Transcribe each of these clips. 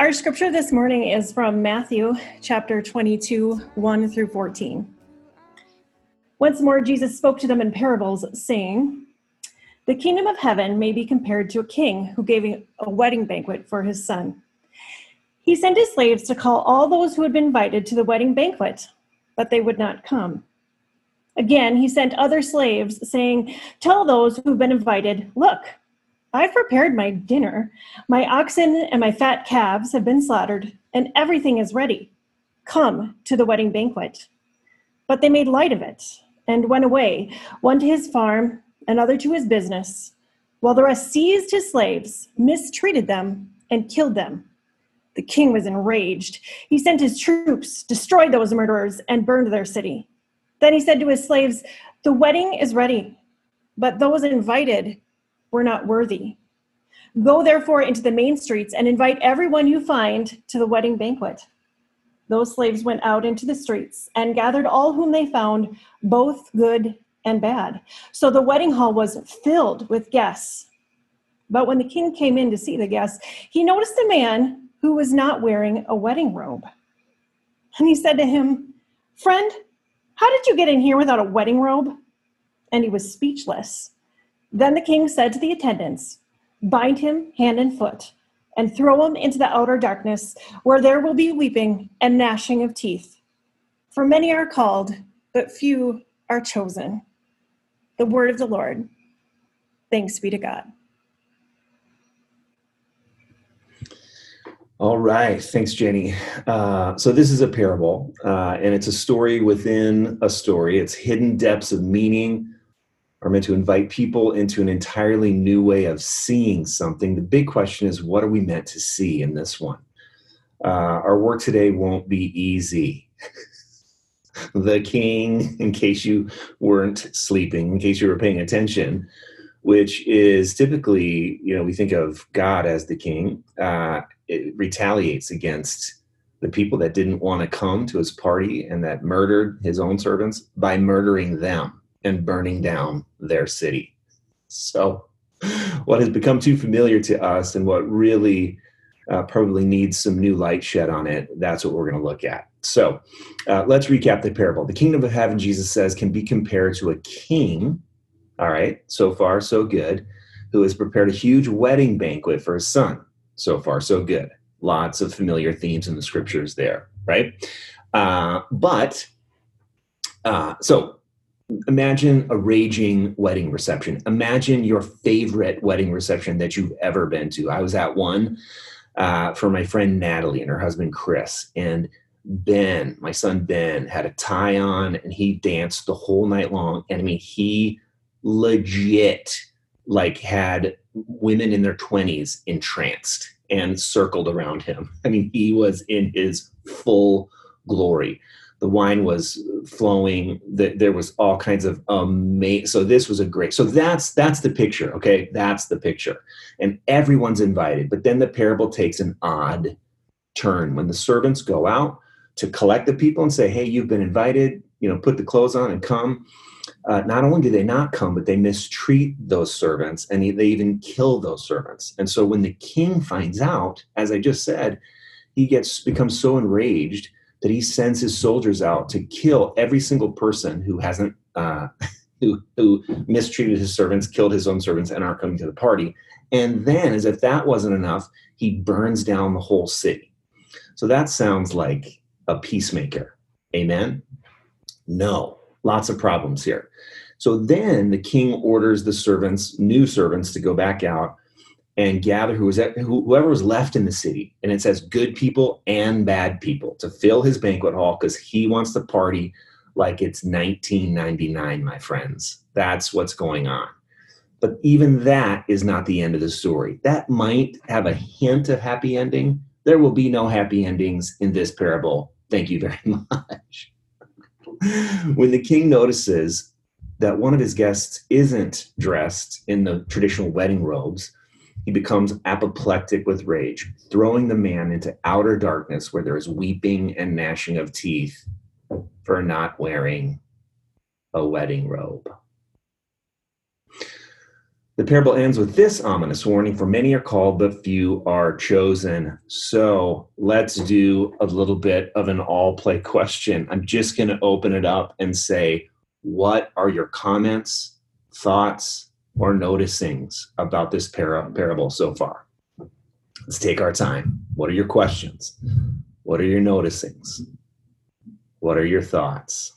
Our scripture this morning is from Matthew chapter 22, 1 through 14. Once more, Jesus spoke to them in parables, saying, The kingdom of heaven may be compared to a king who gave a wedding banquet for his son. He sent his slaves to call all those who had been invited to the wedding banquet, but they would not come. Again, he sent other slaves, saying, Tell those who've been invited, Look, I've prepared my dinner. My oxen and my fat calves have been slaughtered, and everything is ready. Come to the wedding banquet. But they made light of it and went away, one to his farm, another to his business, while the rest seized his slaves, mistreated them, and killed them. The king was enraged. He sent his troops, destroyed those murderers, and burned their city. Then he said to his slaves, The wedding is ready, but those invited were not worthy. Go therefore into the main streets and invite everyone you find to the wedding banquet. Those slaves went out into the streets and gathered all whom they found, both good and bad. So the wedding hall was filled with guests. But when the king came in to see the guests, he noticed a man who was not wearing a wedding robe. And he said to him, Friend, how did you get in here without a wedding robe? And he was speechless. Then the king said to the attendants, Bind him hand and foot, and throw him into the outer darkness, where there will be weeping and gnashing of teeth. For many are called, but few are chosen. The word of the Lord. Thanks be to God. All right. Thanks, Jenny. Uh, so, this is a parable, uh, and it's a story within a story. It's hidden depths of meaning are meant to invite people into an entirely new way of seeing something. The big question is what are we meant to see in this one? Uh, our work today won't be easy. the king, in case you weren't sleeping, in case you were paying attention, which is typically, you know, we think of God as the king, uh, it retaliates against the people that didn't want to come to his party and that murdered his own servants by murdering them and burning down their city. So, what has become too familiar to us and what really uh, probably needs some new light shed on it, that's what we're going to look at. So, uh, let's recap the parable. The kingdom of heaven, Jesus says, can be compared to a king. All right, so far, so good, who has prepared a huge wedding banquet for his son. So far, so good. Lots of familiar themes in the scriptures there, right? Uh, but, uh, so imagine a raging wedding reception. Imagine your favorite wedding reception that you've ever been to. I was at one uh, for my friend Natalie and her husband Chris. And Ben, my son Ben, had a tie on and he danced the whole night long. And I mean, he legit like had women in their 20s entranced and circled around him. I mean, he was in his full glory the wine was flowing the, there was all kinds of amazing so this was a great so that's that's the picture okay? That's the picture. And everyone's invited but then the parable takes an odd turn. When the servants go out to collect the people and say hey you've been invited you know put the clothes on and come uh, not only do they not come but they mistreat those servants and they even kill those servants. And so when the king finds out as i just said he gets becomes so enraged that he sends his soldiers out to kill every single person who hasn't uh, who who mistreated his servants, killed his own servants, and aren't coming to the party. And then, as if that wasn't enough, he burns down the whole city. So that sounds like a peacemaker. Amen? No, lots of problems here. So then the king orders the servants, new servants, to go back out and gather who was at, whoever was left in the city. And it says good people and bad people to fill his banquet hall because he wants to party like it's 1999, my friends. That's what's going on. But even that is not the end of the story. That might have a hint of happy ending. There will be no happy endings in this parable. Thank you very much. when the king notices that one of his guests isn't dressed in the traditional wedding robes, he becomes apoplectic with rage, throwing the man into outer darkness where there is weeping and gnashing of teeth for not wearing a wedding robe. The parable ends with this ominous warning For many are called, but few are chosen. So let's do a little bit of an all play question. I'm just going to open it up and say, What are your comments, thoughts, or noticings about this par- parable so far? Let's take our time. What are your questions? What are your noticings? What are your thoughts?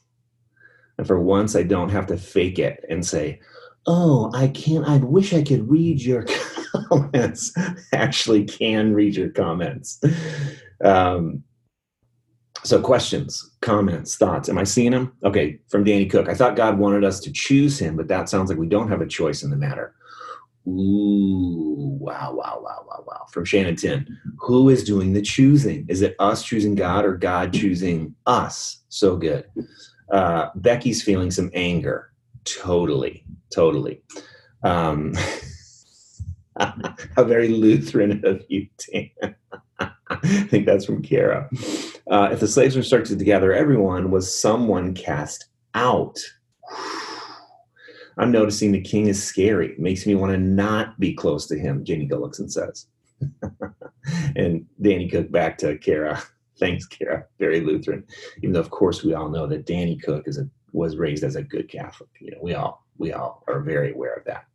And for once, I don't have to fake it and say, oh, I can't, I wish I could read your comments. Actually, can read your comments. Um, so, questions, comments, thoughts. Am I seeing them? Okay, from Danny Cook. I thought God wanted us to choose him, but that sounds like we don't have a choice in the matter. Ooh, wow, wow, wow, wow, wow. From Shannon Tin. Who is doing the choosing? Is it us choosing God or God choosing us? So good. Uh, Becky's feeling some anger. Totally totally. Um, how very Lutheran of you, Dan. I think that's from Kara. Uh, if the slaves were instructed to gather everyone, was someone cast out? I'm noticing the king is scary. Makes me want to not be close to him, Janie Gullickson says. and Danny Cook back to Kara. Thanks, Kara. Very Lutheran. Even though, of course, we all know that Danny Cook is a, was raised as a good Catholic. You know, we all we all are very aware of that.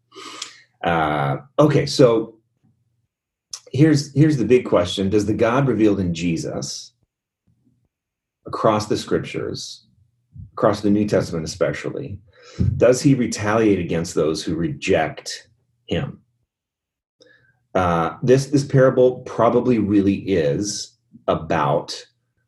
Uh, okay, so here's here's the big question: Does the God revealed in Jesus, across the Scriptures, across the New Testament especially, does he retaliate against those who reject him? Uh, this this parable probably really is about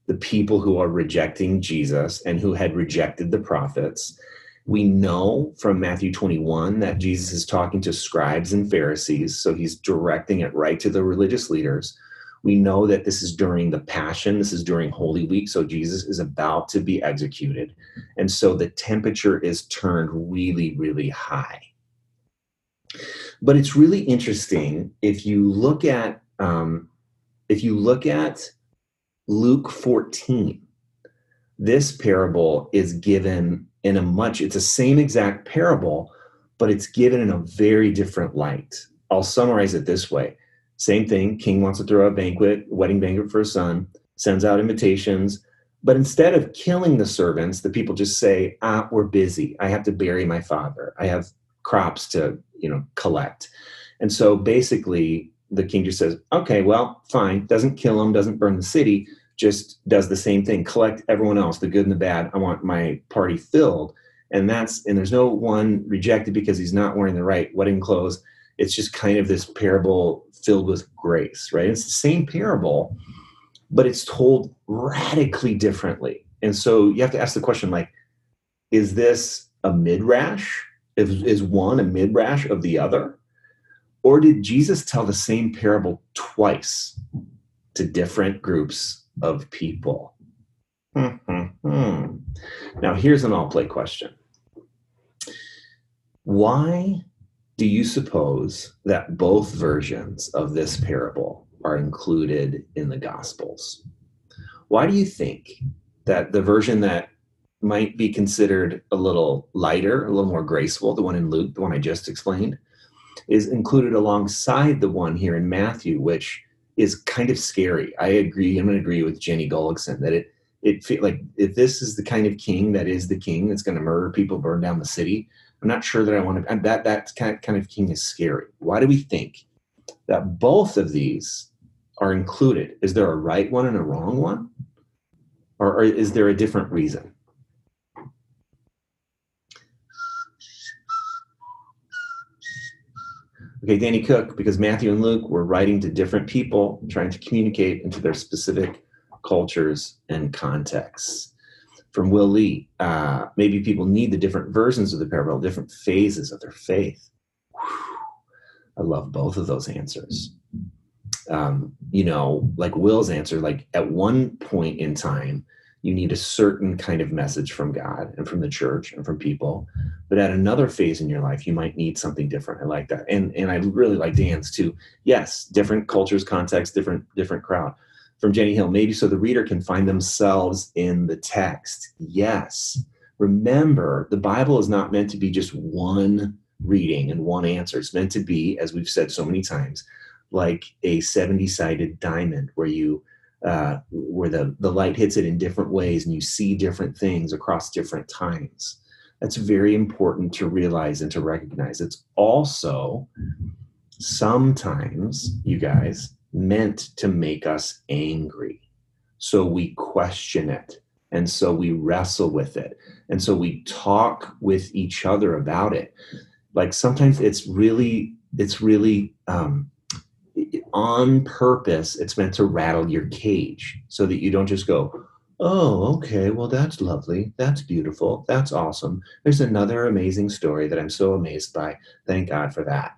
the people who are rejecting Jesus and who had rejected the prophets we know from Matthew 21 that Jesus is talking to scribes and Pharisees, so he's directing it right to the religious leaders. We know that this is during the Passion, this is during Holy Week, so Jesus is about to be executed. And so the temperature is turned really, really high. But it's really interesting if you look at um, if you look at Luke 14, this parable is given in a much it's the same exact parable but it's given in a very different light i'll summarize it this way same thing king wants to throw a banquet wedding banquet for his son sends out invitations. But instead of killing the servants the people just say ah we're busy. I have to bury my father. I have crops to you know collect. And so basically the king just says okay well fine. Doesn't kill him doesn't burn the city just does the same thing. Collect everyone else the good and the bad. I want my party filled. And that's and there's no one rejected because he's not wearing the right wedding clothes. It's just kind of this parable filled with grace right? It's the same parable but it's told radically differently. And so you have to ask the question like is this a midrash? Is, is one a midrash of the other? Or did jesus tell the same parable twice to different groups of people. Mm-hmm. Now, here's an all play question. Why do you suppose that both versions of this parable are included in the Gospels? Why do you think that the version that might be considered a little lighter, a little more graceful, the one in Luke, the one I just explained, is included alongside the one here in Matthew, which is kind of scary. I agree. I'm going to agree with Jenny Gullickson that it it feel like if this is the kind of king that is the king that's going to murder people, burn down the city. I'm not sure that I want to. That that kind of, kind of king is scary. Why do we think that both of these are included? Is there a right one and a wrong one? Or, or is there a different reason? Okay, Danny Cook, because Matthew and Luke were writing to different people, trying to communicate into their specific cultures and contexts. From Will Lee, uh, maybe people need the different versions of the parable, different phases of their faith. Whew. I love both of those answers. Um, you know, like Will's answer, like at one point in time, you need a certain kind of message from God and from the church and from people. But at another phase in your life, you might need something different. I like that. And and I really like Dan's too. Yes, different cultures, context, different, different crowd. From Jenny Hill, maybe so the reader can find themselves in the text. Yes. Remember, the Bible is not meant to be just one reading and one answer. It's meant to be, as we've said so many times, like a 70 sided diamond where you uh, where the, the light hits it in different ways and you see different things across different times. That's very important to realize and to recognize. It's also sometimes, you guys, meant to make us angry. So we question it. And so we wrestle with it. And so we talk with each other about it. Like sometimes it's really, it's really um, on purpose, it's meant to rattle your cage so that you don't just go, oh, okay, well, that's lovely. That's beautiful. That's awesome. There's another amazing story that I'm so amazed by. Thank God for that.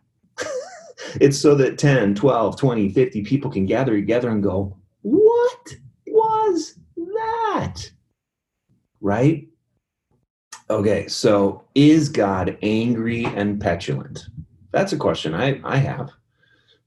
It's so that 10, 12, 20, 50 people can gather together and go, what was that? Right? Okay, so is God angry and petulant? That's a question I, I have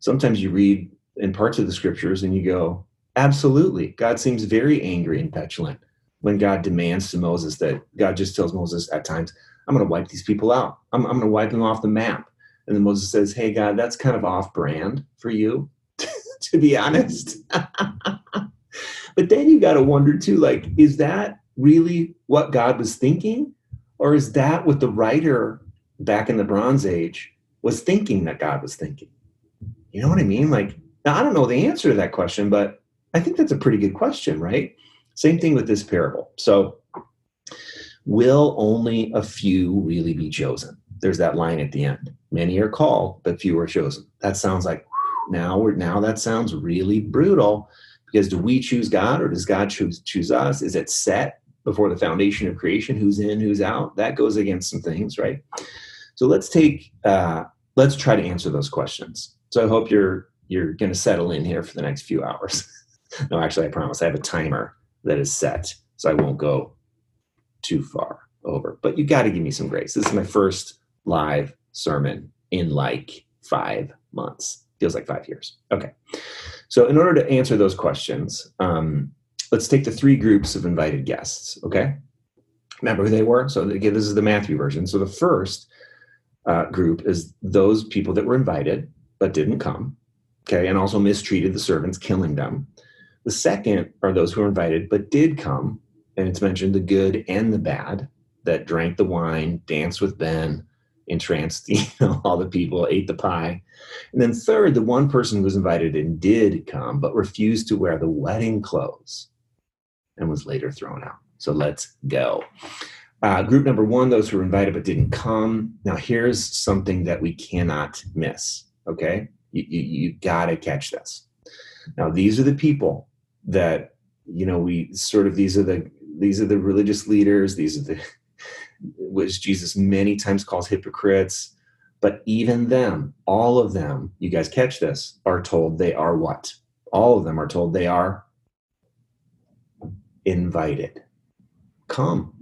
sometimes you read in parts of the scriptures and you go, absolutely, God seems very angry and petulant when God demands to Moses that God just tells Moses at times, I'm going to wipe these people out. I'm, I'm going to wipe them off the map. And then Moses says, Hey, God, that's kind of off brand for you, to be honest. but then you got to wonder too, like, is that really what God was thinking? Or is that what the writer back in the Bronze Age was thinking that God was thinking? You know what I mean? Like, now I don't know the answer to that question, but I think that's a pretty good question, right? Same thing with this parable. So, will only a few really be chosen? There's that line at the end. Many are called, but few are chosen. That sounds like now we're now that sounds really brutal because do we choose God or does God choose choose us? Is it set before the foundation of creation? Who's in, who's out? That goes against some things, right? So let's take uh, let's try to answer those questions. So I hope you're you're going to settle in here for the next few hours. no, actually, I promise I have a timer that is set, so I won't go too far over. But you got to give me some grace. This is my first live sermon in like five months. Feels like five years. Okay. So, in order to answer those questions, um, let's take the three groups of invited guests. Okay. Remember who they were? So, again, this is the Matthew version. So, the first uh, group is those people that were invited but didn't come, okay, and also mistreated the servants, killing them. The second are those who were invited but did come, and it's mentioned the good and the bad that drank the wine, danced with Ben, entranced you know, all the people, ate the pie. And then third, the one person who was invited and did come but refused to wear the wedding clothes and was later thrown out. So let's go. Uh, group number one, those who were invited but didn't come. Now, here's something that we cannot miss. Okay, you, you, you got to catch this. Now, these are the people that you know we sort of these are the these are the religious leaders. These are the which Jesus many times calls hypocrites. But even them, all of them, you guys catch this, are told they are what? All of them are told they are invited. Come,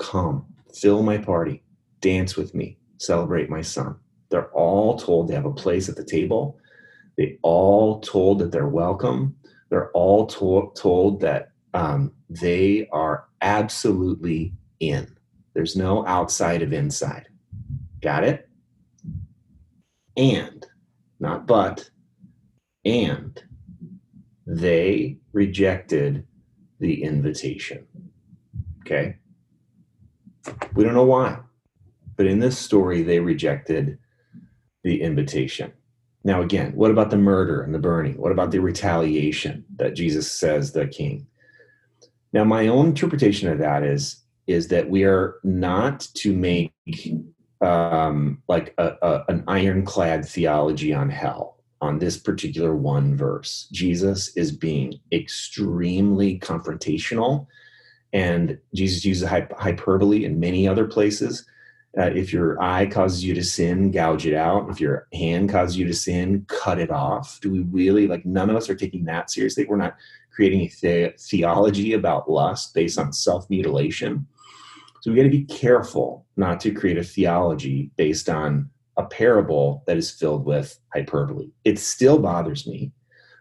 come, fill my party, dance with me, celebrate my son. They're all told they have a place at the table. They all told that they're welcome. They're all to- told that um, they are absolutely in. There's no outside of inside. Got it? And, not but, and they rejected the invitation. Okay? We don't know why, but in this story, they rejected the invitation. Now, again, what about the murder and the burning? What about the retaliation that Jesus says the king? Now, my own interpretation of that is is that we are not to make um, like a, a, an ironclad theology on hell on this particular one verse. Jesus is being extremely confrontational, and Jesus uses hyperbole in many other places. Uh, if your eye causes you to sin, gouge it out. If your hand causes you to sin, cut it off. Do we really like? None of us are taking that seriously. We're not creating a the- theology about lust based on self mutilation. So we got to be careful not to create a theology based on a parable that is filled with hyperbole. It still bothers me,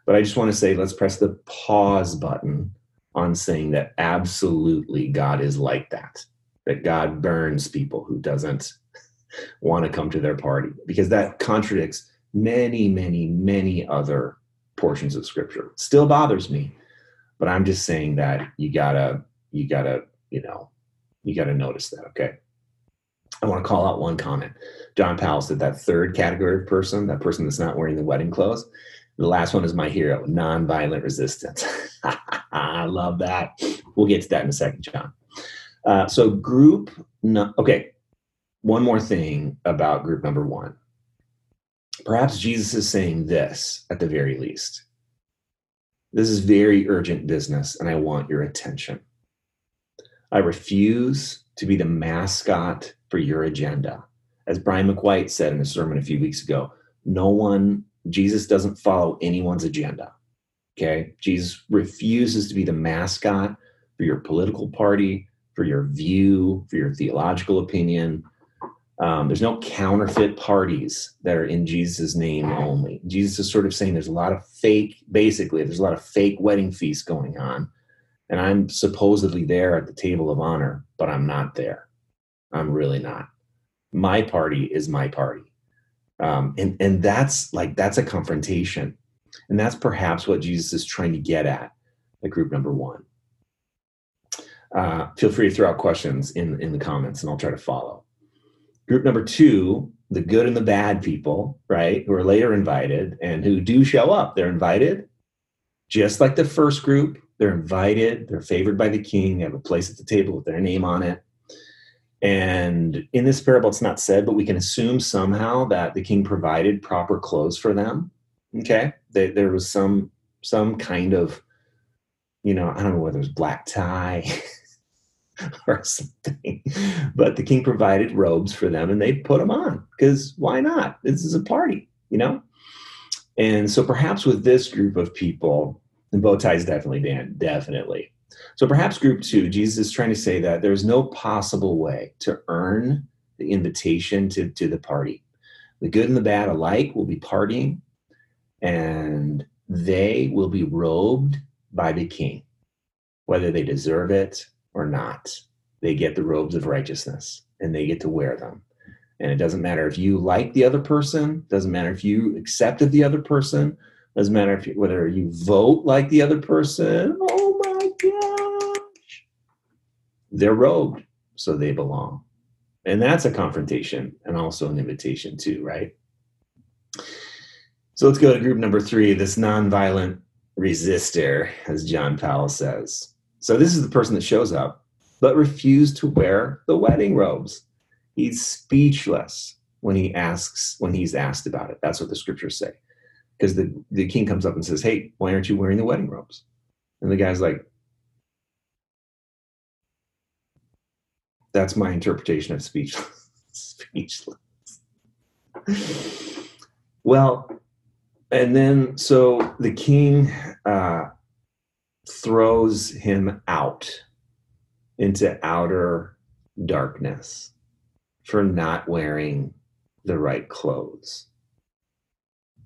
but I just want to say let's press the pause button on saying that absolutely God is like that. That God burns people who doesn't want to come to their party because that contradicts many, many, many other portions of scripture. Still bothers me, but I'm just saying that you gotta, you gotta, you know, you got to notice that, okay? I want to call out one comment. John Powell said that third category of person, that person that's not wearing the wedding clothes. The last one is my hero, nonviolent resistance. I love that. We'll get to that in a second, John. Uh, so, group, no, okay, one more thing about group number one. Perhaps Jesus is saying this at the very least. This is very urgent business, and I want your attention. I refuse to be the mascot for your agenda. As Brian McWhite said in a sermon a few weeks ago, no one, Jesus doesn't follow anyone's agenda. Okay? Jesus refuses to be the mascot for your political party, for your view, for your theological opinion. Um, there's no counterfeit parties that are in Jesus' name only. Jesus is sort of saying there's a lot of fake, basically, there's a lot of fake wedding feasts going on and I'm supposedly there at the table of honor, but I'm not there. I'm really not. My party is my party. Um, and, and that's like, that's a confrontation. And that's perhaps what Jesus is trying to get at at group number one. Uh, feel free to throw out questions in, in the comments and I'll try to follow. Group number two, the good and the bad people, right, who are later invited and who do show up. They're invited, just like the first group, they're invited, they're favored by the king, they have a place at the table with their name on it. And in this parable, it's not said, but we can assume somehow that the king provided proper clothes for them. Okay, they, there was some some kind of, you know, I don't know whether it was black tie or something, but the king provided robes for them, and they put them on because why not? This is a party, you know. And so perhaps with this group of people, and bow ties definitely, Dan, definitely. So perhaps group two, Jesus is trying to say that there's no possible way to earn the invitation to, to the party. The good and the bad alike will be partying, and they will be robed by the king, whether they deserve it or not. They get the robes of righteousness and they get to wear them. And it doesn't matter if you like the other person, doesn't matter if you accepted the other person, doesn't matter if you, whether you vote like the other person. Oh my gosh. They're robed, so they belong. And that's a confrontation and also an invitation, too, right? So let's go to group number three this nonviolent resistor, as John Powell says. So this is the person that shows up, but refused to wear the wedding robes. He's speechless when he asks, when he's asked about it. That's what the scriptures say because the, the king comes up and says, Hey, why aren't you wearing the wedding robes? And the guy's like, That's my interpretation of speechless. speechless. well, and then so the king uh, throws him out into outer darkness for not wearing the right clothes.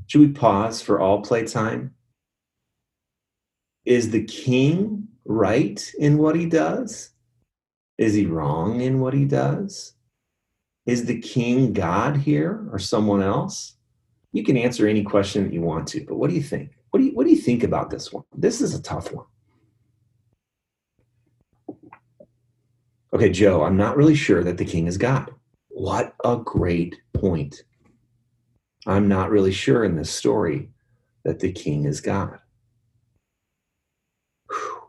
Should we pause for all playtime? Is the king right in what he does? Is he wrong in what he does? Is the king God here or someone else? You can answer any question that you want to, but what do you think? What do you, what do you think about this one? This is a tough one. Okay, Joe, I'm not really sure that the king is God. What a great point. I'm not really sure in this story that the king is God. Whew.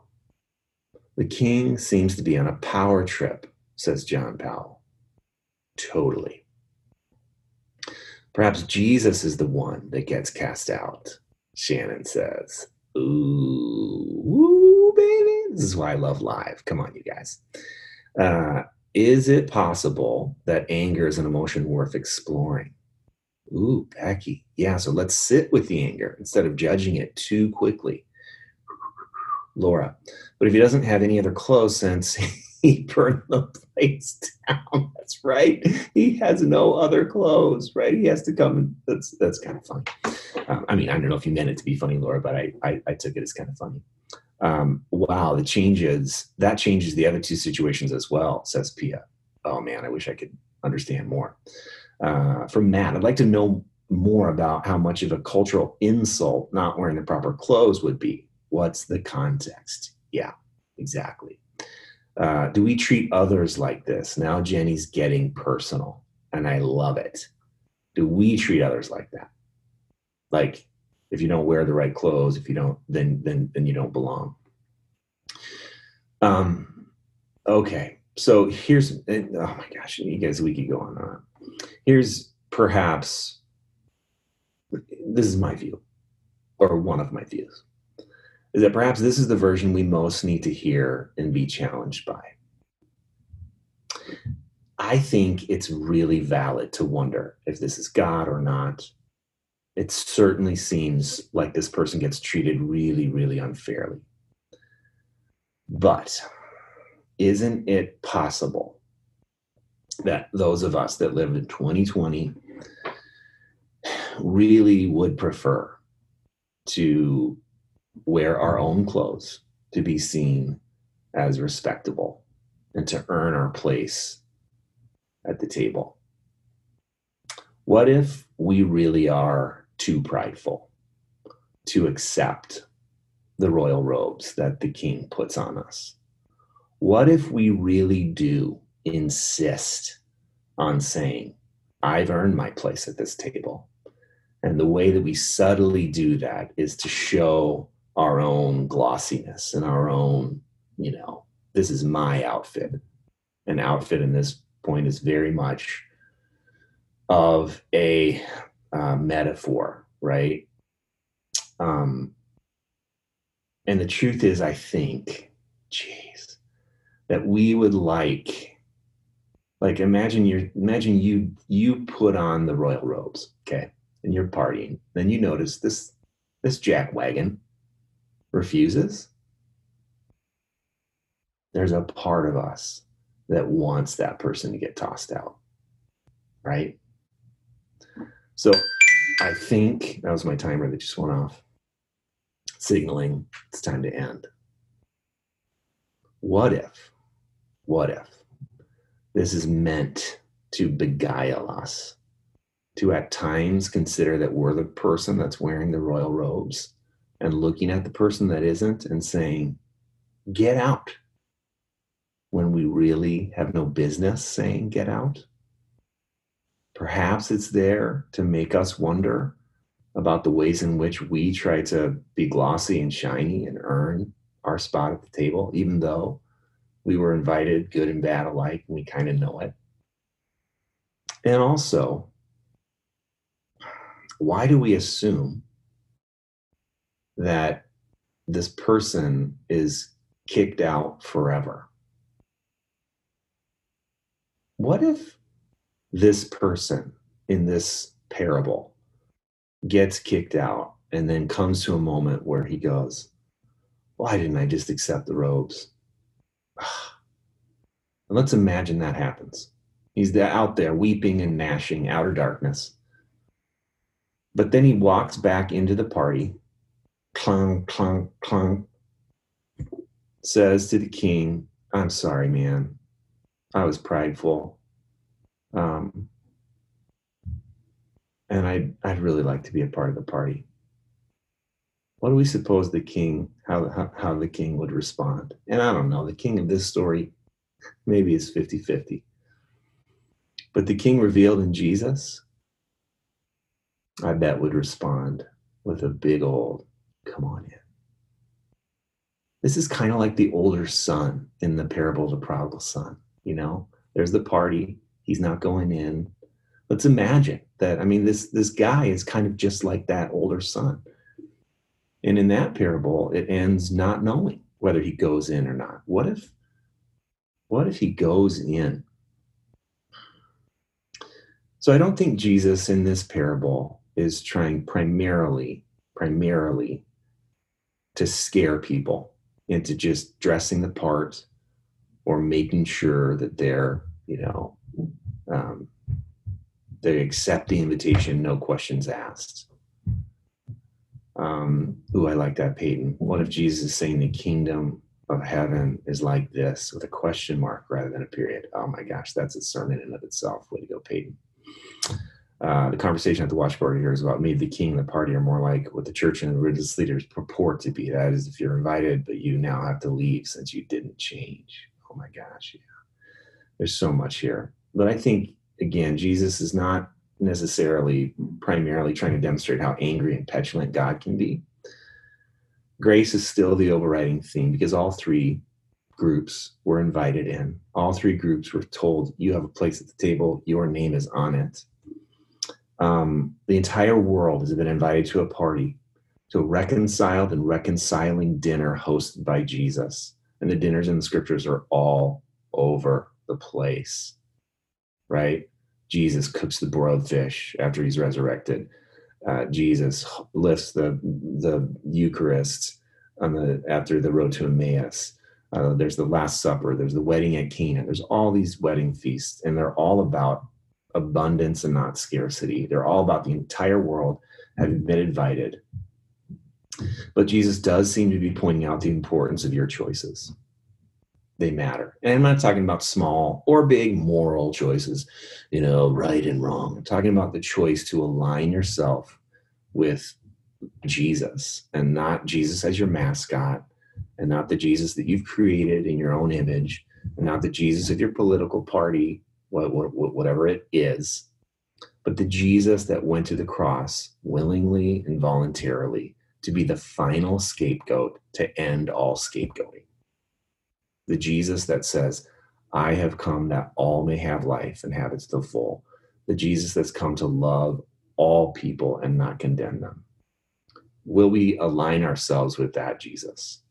The king seems to be on a power trip, says John Powell. Totally. Perhaps Jesus is the one that gets cast out, Shannon says. Ooh, baby. This is why I love live. Come on, you guys. Uh, is it possible that anger is an emotion worth exploring? Ooh, Becky. Yeah, so let's sit with the anger instead of judging it too quickly. Laura. But if he doesn't have any other clothes since he burned the place down, that's right. He has no other clothes, right? He has to come that's that's kind of funny. Um, I mean, I don't know if you meant it to be funny, Laura, but I I, I took it as kind of funny. Um, wow, the changes that changes the other two situations as well, says Pia. Oh man, I wish I could understand more. Uh, from Matt, I'd like to know more about how much of a cultural insult not wearing the proper clothes would be. What's the context? Yeah, exactly. Uh, do we treat others like this? Now Jenny's getting personal, and I love it. Do we treat others like that? Like if you don't wear the right clothes, if you don't, then then then you don't belong. Um, okay, so here's oh my gosh, you guys, we could go on and on. Here's perhaps this is my view, or one of my views, is that perhaps this is the version we most need to hear and be challenged by. I think it's really valid to wonder if this is God or not it certainly seems like this person gets treated really, really unfairly. But isn't it possible that those of us that lived in 2020 really would prefer to wear our own clothes to be seen as respectable and to earn our place at the table? What if we really are too prideful to accept the royal robes that the king puts on us? What if we really do insist on saying, I've earned my place at this table? And the way that we subtly do that is to show our own glossiness and our own, you know, this is my outfit. An outfit in this point is very much of a uh, metaphor, right? Um, and the truth is, I think, geez, that we would like, like, imagine you imagine you you put on the royal robes, okay, and you're partying. Then you notice this this jack wagon refuses. There's a part of us that wants that person to get tossed out, right? So I think that was my timer that just went off, signaling it's time to end. What if, what if this is meant to beguile us, to at times consider that we're the person that's wearing the royal robes and looking at the person that isn't and saying, get out, when we really have no business saying, get out? Perhaps it's there to make us wonder about the ways in which we try to be glossy and shiny and earn our spot at the table, even though we were invited, good and bad alike, and we kind of know it. And also, why do we assume that this person is kicked out forever? What if this person in this parable gets kicked out and then comes to a moment where he goes, Why didn't I just accept the robes? Let's imagine that happens. He's out there weeping and gnashing, outer darkness. But then he walks back into the party, clunk, clunk, clunk, says to the king, I'm sorry, man. I was prideful. Um, and I'd, I'd really like to be a part of the party. What do we suppose the king, how, how, how the king would respond? And I don't know, the king of this story maybe is 50 50. But the king revealed in Jesus, I bet would respond with a big old, come on in. This is kind of like the older son in the parable of the prodigal son. You know, there's the party, he's not going in. Let's imagine that. I mean, this this guy is kind of just like that older son. And in that parable, it ends not knowing whether he goes in or not. What if what if he goes in? So I don't think Jesus in this parable is trying primarily, primarily to scare people into just dressing the part or making sure that they're, you know, um, they accept the invitation, no questions asked. Um, ooh, I like that, Peyton. What if Jesus is saying the kingdom of heaven is like this with a question mark rather than a period? Oh my gosh, that's a sermon in and of itself. Way to go, Peyton. Uh, the conversation at the watch party here is about me, the king, the party are more like what the church and the religious leaders purport to be. That is, if you're invited, but you now have to leave since you didn't change. Oh my gosh, yeah. There's so much here. But I think, again, Jesus is not necessarily primarily trying to demonstrate how angry and petulant God can be. Grace is still the overriding theme because all three groups were invited in. All three groups were told, You have a place at the table, your name is on it. Um, the entire world has been invited to a party, to a reconciled and reconciling dinner hosted by Jesus. And the dinners in the scriptures are all over the place, right? Jesus cooks the broiled fish after he's resurrected. Uh, Jesus lifts the the Eucharist on the after the road to Emmaus. Uh, there's the Last Supper. There's the wedding at Cana. There's all these wedding feasts, and they're all about abundance and not scarcity. They're all about the entire world having been invited. But Jesus does seem to be pointing out the importance of your choices. They matter. And I'm not talking about small or big moral choices, you know, right and wrong. I'm talking about the choice to align yourself with Jesus and not Jesus as your mascot and not the Jesus that you've created in your own image and not the Jesus of your political party whatever it is, but the Jesus that went to the cross willingly and voluntarily to be the final scapegoat to end all scapegoating. The Jesus that says, I have come that all may have life and have it to the full. The Jesus that's come to love all people and not condemn them. Will we align ourselves with that Jesus?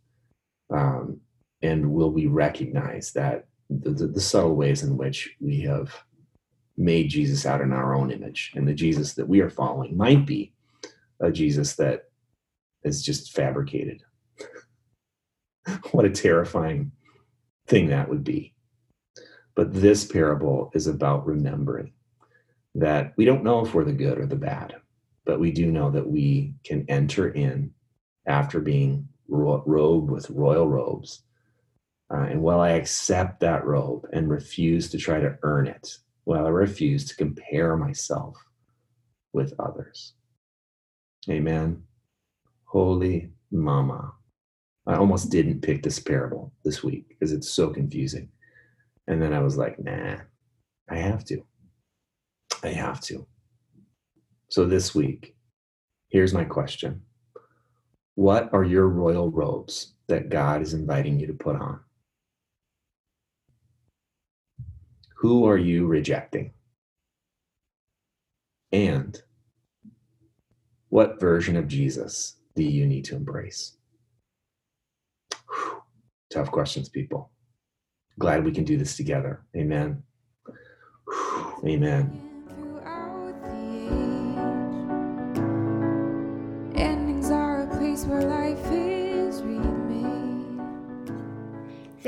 Um, and will we recognize that the, the, the subtle ways in which we have made Jesus out in our own image. And the Jesus that we are following might be a Jesus that is just fabricated. what a terrifying thing that would be. But this parable is about remembering that we don't know if we're the good or the bad, but we do know that we can enter in after being ro- robed with royal robes uh, and while I accept that robe and refuse to try to earn it, while I refuse to compare myself with others. Amen. Holy Mama. I almost didn't pick this parable this week because it's so confusing. And then I was like, nah, I have to. I have to. So this week, here's my question What are your royal robes that God is inviting you to put on? Who are you rejecting? And what version of Jesus do you need to embrace? Tough questions, people. Glad we can do this together. Amen. Amen.